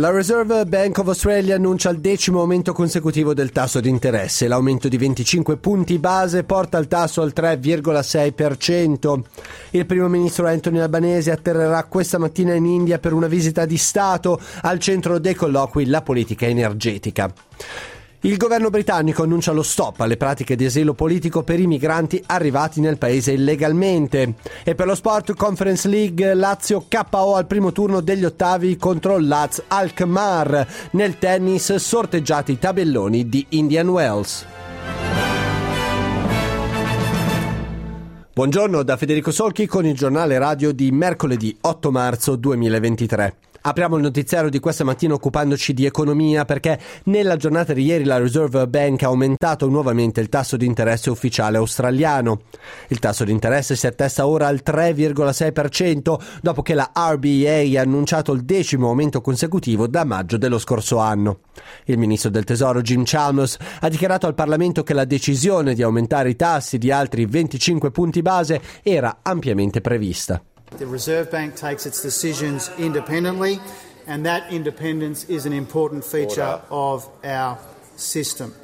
La Reserve Bank of Australia annuncia il decimo aumento consecutivo del tasso di interesse. L'aumento di 25 punti base porta il tasso al 3,6%. Il primo ministro Anthony Albanese atterrerà questa mattina in India per una visita di Stato al centro dei colloqui La politica energetica. Il governo britannico annuncia lo stop alle pratiche di asilo politico per i migranti arrivati nel paese illegalmente. E per lo Sport Conference League Lazio KO al primo turno degli ottavi contro Laz Alkmaar. Nel tennis sorteggiati i tabelloni di Indian Wells. Buongiorno da Federico Solchi con il giornale radio di mercoledì 8 marzo 2023. Apriamo il notiziario di questa mattina occupandoci di economia perché nella giornata di ieri la Reserve Bank ha aumentato nuovamente il tasso di interesse ufficiale australiano. Il tasso di interesse si attesta ora al 3,6% dopo che la RBA ha annunciato il decimo aumento consecutivo da maggio dello scorso anno. Il ministro del Tesoro Jim Chalmers ha dichiarato al Parlamento che la decisione di aumentare i tassi di altri 25 punti base era ampiamente prevista. The Reserve Bank takes its decisions independently, and that independence is an important feature Order. of our system.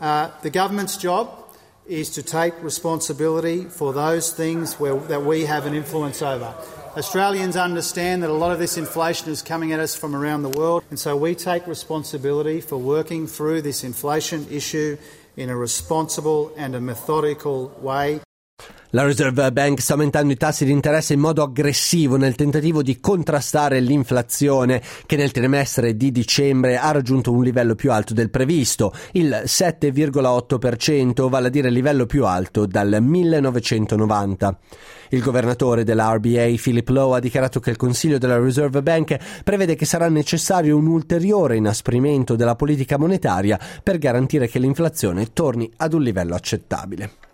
Uh, the government's job is to take responsibility for those things where, that we have an influence over. Australians understand that a lot of this inflation is coming at us from around the world, and so we take responsibility for working through this inflation issue in a responsible and a methodical way. La Reserve Bank sta aumentando i tassi di interesse in modo aggressivo nel tentativo di contrastare l'inflazione che nel trimestre di dicembre ha raggiunto un livello più alto del previsto, il 7,8%, vale a dire il livello più alto dal 1990. Il governatore della RBA, Philip Lowe, ha dichiarato che il Consiglio della Reserve Bank prevede che sarà necessario un ulteriore inasprimento della politica monetaria per garantire che l'inflazione torni ad un livello accettabile.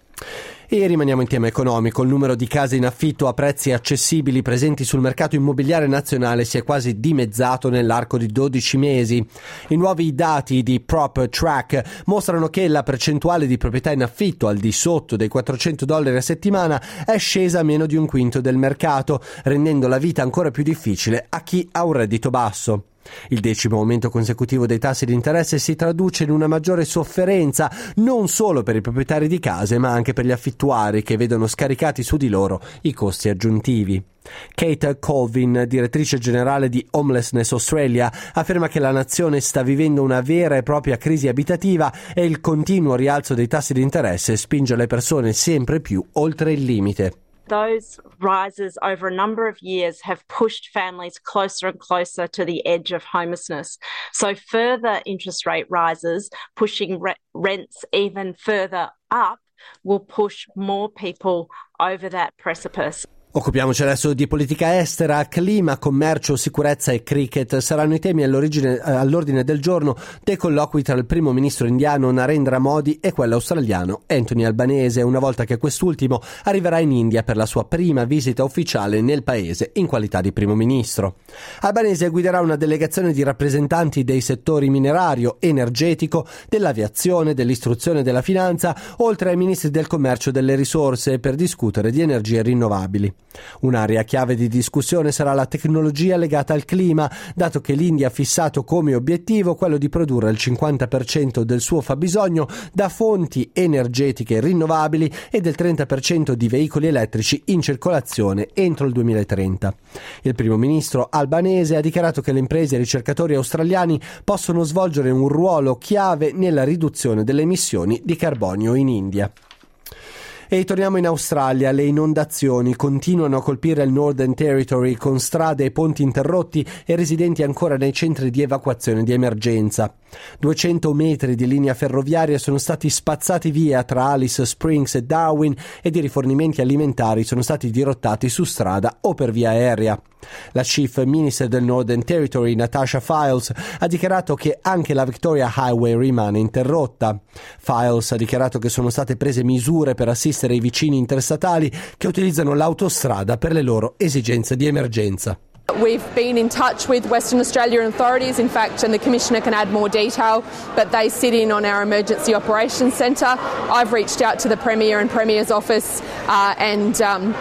E rimaniamo in tema economico. Il numero di case in affitto a prezzi accessibili presenti sul mercato immobiliare nazionale si è quasi dimezzato nell'arco di 12 mesi. I nuovi dati di Prop Track mostrano che la percentuale di proprietà in affitto al di sotto dei 400 dollari a settimana è scesa a meno di un quinto del mercato, rendendo la vita ancora più difficile a chi ha un reddito basso. Il decimo aumento consecutivo dei tassi di interesse si traduce in una maggiore sofferenza non solo per i proprietari di case ma anche per gli affittuari che vedono scaricati su di loro i costi aggiuntivi. Kate Colvin, direttrice generale di Homelessness Australia, afferma che la nazione sta vivendo una vera e propria crisi abitativa e il continuo rialzo dei tassi di interesse spinge le persone sempre più oltre il limite. Those rises over a number of years have pushed families closer and closer to the edge of homelessness. So, further interest rate rises, pushing re- rents even further up, will push more people over that precipice. Occupiamoci adesso di politica estera, clima, commercio, sicurezza e cricket saranno i temi all'ordine del giorno dei colloqui tra il primo ministro indiano Narendra Modi e quello australiano Anthony Albanese, una volta che quest'ultimo arriverà in India per la sua prima visita ufficiale nel paese in qualità di primo ministro. Albanese guiderà una delegazione di rappresentanti dei settori minerario, energetico, dell'aviazione, dell'istruzione e della finanza, oltre ai ministri del commercio e delle risorse per discutere di energie rinnovabili. Un'area chiave di discussione sarà la tecnologia legata al clima, dato che l'India ha fissato come obiettivo quello di produrre il 50% del suo fabbisogno da fonti energetiche rinnovabili e del 30% di veicoli elettrici in circolazione entro il 2030. Il primo ministro albanese ha dichiarato che le imprese e i ricercatori australiani possono svolgere un ruolo chiave nella riduzione delle emissioni di carbonio in India. E torniamo in Australia. Le inondazioni continuano a colpire il Northern Territory con strade e ponti interrotti e residenti ancora nei centri di evacuazione di emergenza. 200 metri di linea ferroviaria sono stati spazzati via tra Alice Springs e Darwin ed i rifornimenti alimentari sono stati dirottati su strada o per via aerea. La Chief Minister del Northern Territory, Natasha Files, ha dichiarato che anche la Victoria Highway rimane interrotta. Files ha dichiarato che sono state prese misure per assistere i vicini interstatali che utilizzano l'autostrada per le loro esigenze di emergenza. We've been in touch with Western Australian authorities, in fact, and the Commissioner can add more detail, but they sit in on our Emergency Operations Centre. I've reached out to the Premier and Premier's office uh, and um,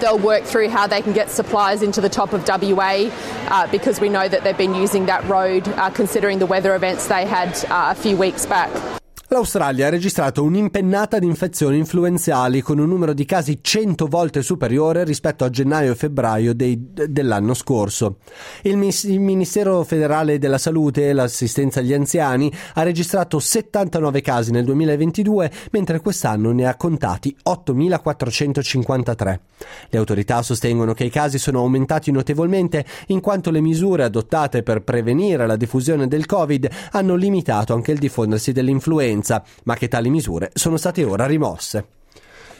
they'll work through how they can get supplies into the top of WA uh, because we know that they've been using that road uh, considering the weather events they had uh, a few weeks back. L'Australia ha registrato un'impennata di infezioni influenzali con un numero di casi 100 volte superiore rispetto a gennaio e febbraio dei, dell'anno scorso. Il, il, Ministero federale della Salute e l'assistenza agli anziani ha registrato 79 casi nel 2022, mentre quest'anno ne ha contati 8.453. Le autorità sostengono che i casi sono aumentati notevolmente in quanto le misure adottate per prevenire la diffusione del Covid hanno limitato anche il diffondersi dell'influenza ma che tali misure sono state ora rimosse.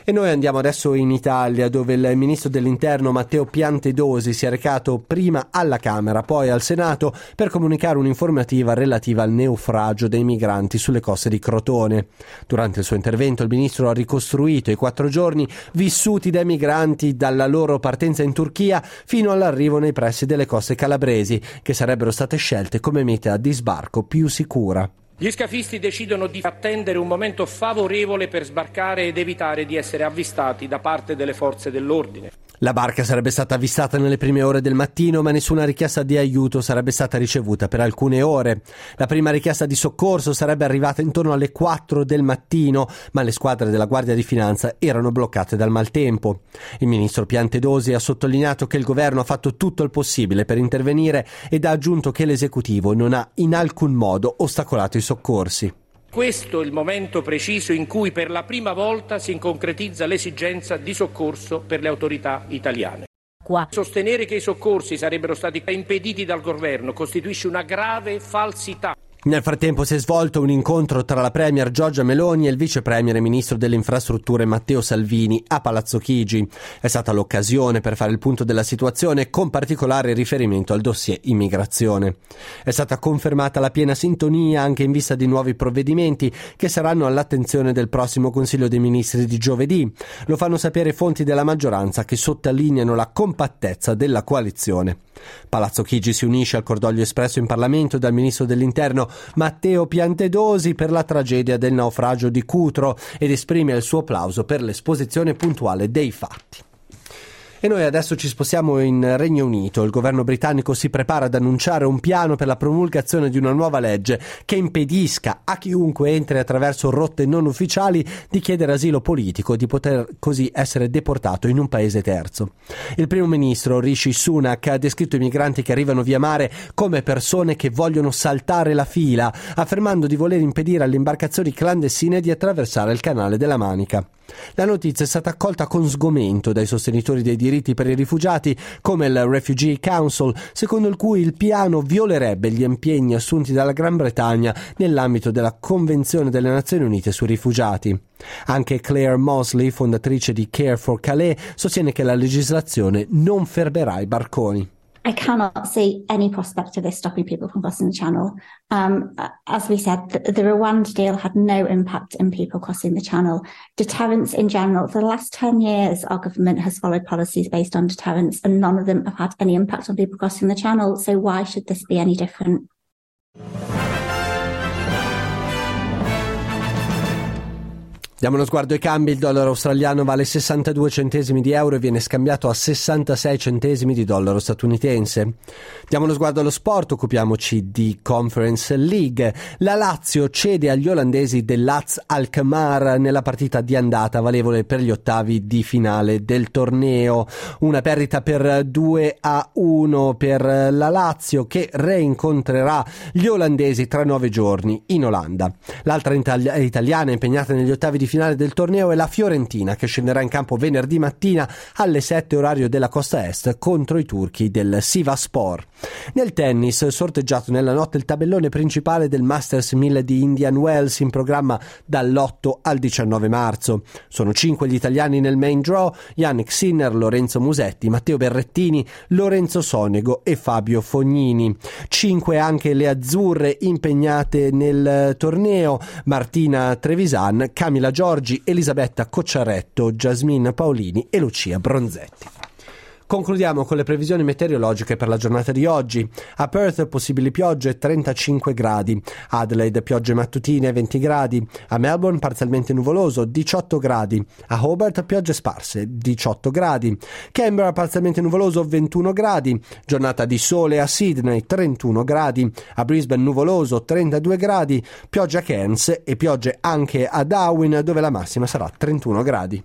E noi andiamo adesso in Italia, dove il ministro dell'Interno Matteo Piantedosi si è recato prima alla Camera, poi al Senato per comunicare un'informativa relativa al naufragio dei migranti sulle coste di Crotone. Durante il suo intervento il ministro ha ricostruito i quattro giorni vissuti dai migranti dalla loro partenza in Turchia fino all'arrivo nei pressi delle coste calabresi, che sarebbero state scelte come meta di sbarco più sicura. Gli scafisti decidono di attendere un momento favorevole per sbarcare ed evitare di essere avvistati da parte delle forze dell'ordine. La barca sarebbe stata avvistata nelle prime ore del mattino, ma nessuna richiesta di aiuto sarebbe stata ricevuta per alcune ore. La prima richiesta di soccorso sarebbe arrivata intorno alle 4 del mattino, ma le squadre della Guardia di Finanza erano bloccate dal maltempo. Il ministro Piantedosi ha sottolineato che il governo ha fatto tutto il possibile per intervenire ed ha aggiunto che l'esecutivo non ha in alcun modo ostacolato i soccorsi. Questo è il momento preciso in cui per la prima volta si concretizza l'esigenza di soccorso per le autorità italiane. Qua. Sostenere che i soccorsi sarebbero stati impediti dal governo costituisce una grave falsità. Nel frattempo si è svolto un incontro tra la Premier Giorgia Meloni e il Vice Premier e Ministro delle Infrastrutture Matteo Salvini a Palazzo Chigi. È stata l'occasione per fare il punto della situazione con particolare riferimento al dossier immigrazione. È stata confermata la piena sintonia anche in vista di nuovi provvedimenti che saranno all'attenzione del prossimo Consiglio dei Ministri di giovedì. Lo fanno sapere fonti della maggioranza che sottolineano la compattezza della coalizione. Palazzo Chigi si unisce al cordoglio espresso in Parlamento dal Ministro dell'Interno Matteo Piantedosi per la tragedia del naufragio di Cutro ed esprime il suo applauso per l'esposizione puntuale dei fatti. E noi adesso ci spostiamo in Regno Unito. Il governo britannico si prepara ad annunciare un piano per la promulgazione di una nuova legge che impedisca a chiunque entri attraverso rotte non ufficiali di chiedere asilo politico e di poter così essere deportato in un paese terzo. Il primo ministro Rishi Sunak ha descritto i migranti che arrivano via mare come persone che vogliono saltare la fila, affermando di voler impedire alle imbarcazioni clandestine di attraversare il canale della Manica. La notizia è stata accolta con sgomento dai sostenitori dei diritti per i rifugiati, come il Refugee Council, secondo il cui il piano violerebbe gli impegni assunti dalla Gran Bretagna nell'ambito della Convenzione delle Nazioni Unite sui rifugiati. Anche Claire Mosley, fondatrice di Care for Calais, sostiene che la legislazione non fermerà i barconi. I cannot see any prospect of this stopping people from crossing the channel. Um, as we said, the, the Rwanda deal had no impact in people crossing the channel. Deterrence in general, for the last 10 years, our government has followed policies based on deterrence and none of them have had any impact on people crossing the channel. So why should this be any different? Diamo uno sguardo ai cambi, il dollaro australiano vale 62 centesimi di euro e viene scambiato a 66 centesimi di dollaro statunitense. Diamo uno sguardo allo sport, occupiamoci di Conference League. La Lazio cede agli olandesi dell'Az Alkmaar nella partita di andata valevole per gli ottavi di finale del torneo. Una perdita per 2 a 1 per la Lazio che reincontrerà gli olandesi tra nove giorni in Olanda. L'altra italiana impegnata negli ottavi di finale del torneo è la Fiorentina che scenderà in campo venerdì mattina alle 7 orario della costa est contro i turchi del Sivaspor. Nel tennis, sorteggiato nella notte il tabellone principale del Masters 1000 di Indian Wells in programma dall'8 al 19 marzo. Sono cinque gli italiani nel main draw, Yannick Sinner, Lorenzo Musetti, Matteo Berrettini, Lorenzo Sonego e Fabio Fognini. Cinque anche le azzurre impegnate nel torneo, Martina Trevisan, Camila Giorgi, Elisabetta Cocciaretto, Jasmine Paolini e Lucia Bronzetti. Concludiamo con le previsioni meteorologiche per la giornata di oggi. A Perth possibili piogge 35 gradi, Adelaide piogge mattutine 20 gradi, a Melbourne parzialmente nuvoloso 18 gradi, a Hobart piogge sparse 18 gradi, Canberra parzialmente nuvoloso 21 gradi, giornata di sole a Sydney 31 gradi, a Brisbane nuvoloso 32 gradi, pioggia a Cairns e piogge anche a Darwin dove la massima sarà 31 gradi.